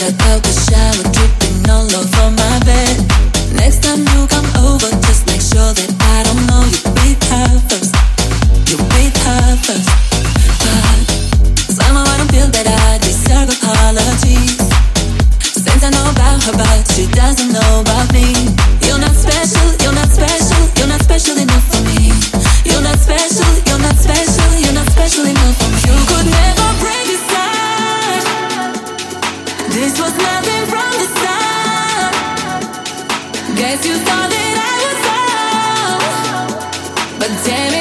Step out the shower. Guess you thought that I was but damn it.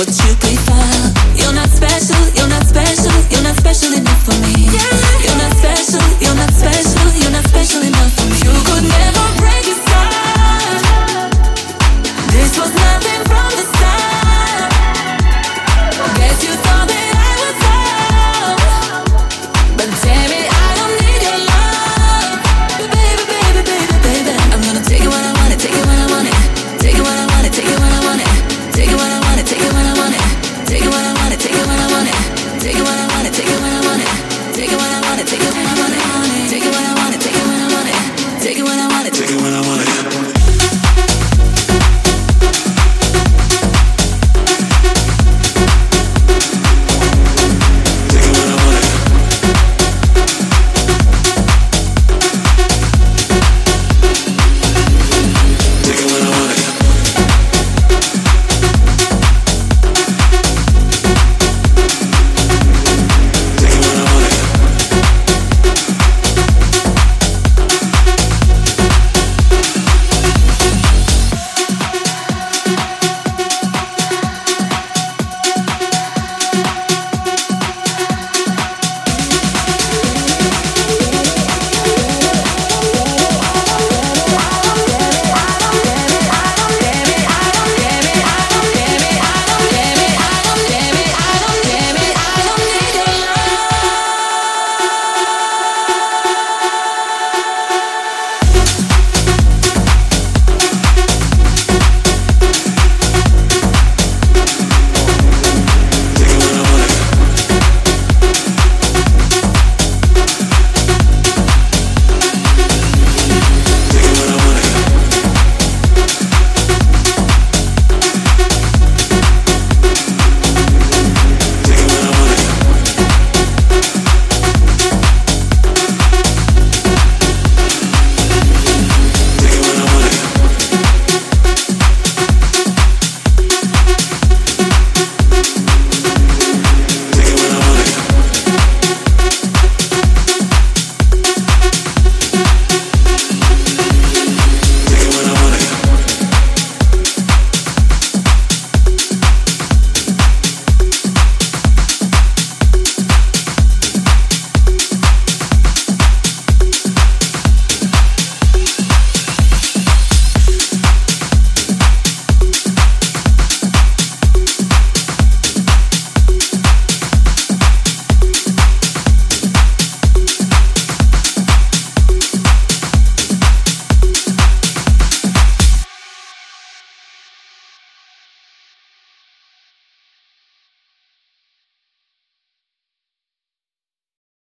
But you